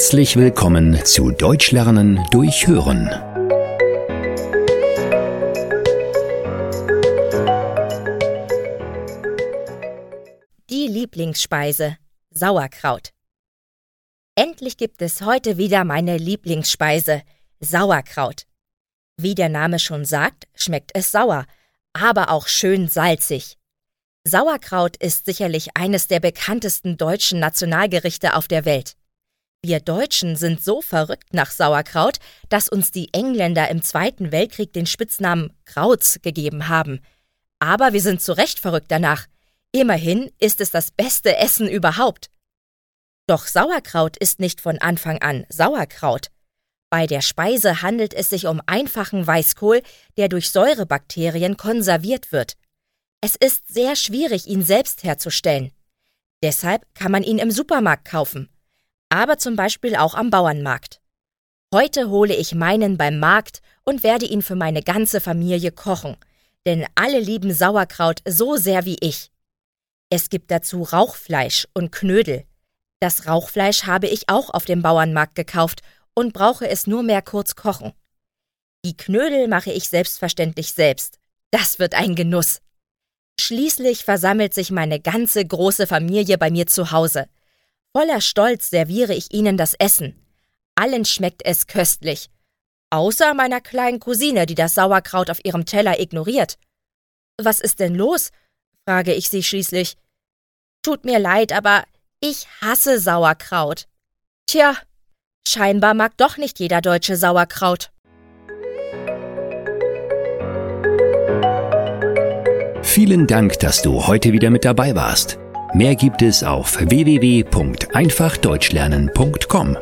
Herzlich willkommen zu Deutsch lernen durch Hören. Die Lieblingsspeise Sauerkraut. Endlich gibt es heute wieder meine Lieblingsspeise Sauerkraut. Wie der Name schon sagt, schmeckt es sauer, aber auch schön salzig. Sauerkraut ist sicherlich eines der bekanntesten deutschen Nationalgerichte auf der Welt. Wir Deutschen sind so verrückt nach Sauerkraut, dass uns die Engländer im Zweiten Weltkrieg den Spitznamen Krauts gegeben haben. Aber wir sind zu Recht verrückt danach. Immerhin ist es das beste Essen überhaupt. Doch Sauerkraut ist nicht von Anfang an Sauerkraut. Bei der Speise handelt es sich um einfachen Weißkohl, der durch Säurebakterien konserviert wird. Es ist sehr schwierig, ihn selbst herzustellen. Deshalb kann man ihn im Supermarkt kaufen, aber zum Beispiel auch am Bauernmarkt. Heute hole ich meinen beim Markt und werde ihn für meine ganze Familie kochen, denn alle lieben Sauerkraut so sehr wie ich. Es gibt dazu Rauchfleisch und Knödel. Das Rauchfleisch habe ich auch auf dem Bauernmarkt gekauft und brauche es nur mehr kurz kochen. Die Knödel mache ich selbstverständlich selbst. Das wird ein Genuss. Schließlich versammelt sich meine ganze große Familie bei mir zu Hause. Voller Stolz serviere ich ihnen das Essen. Allen schmeckt es köstlich. Außer meiner kleinen Cousine, die das Sauerkraut auf ihrem Teller ignoriert. Was ist denn los? frage ich sie schließlich. Tut mir leid, aber ich hasse Sauerkraut. Tja, scheinbar mag doch nicht jeder Deutsche Sauerkraut. Vielen Dank, dass du heute wieder mit dabei warst. Mehr gibt es auf www.einfachdeutschlernen.com.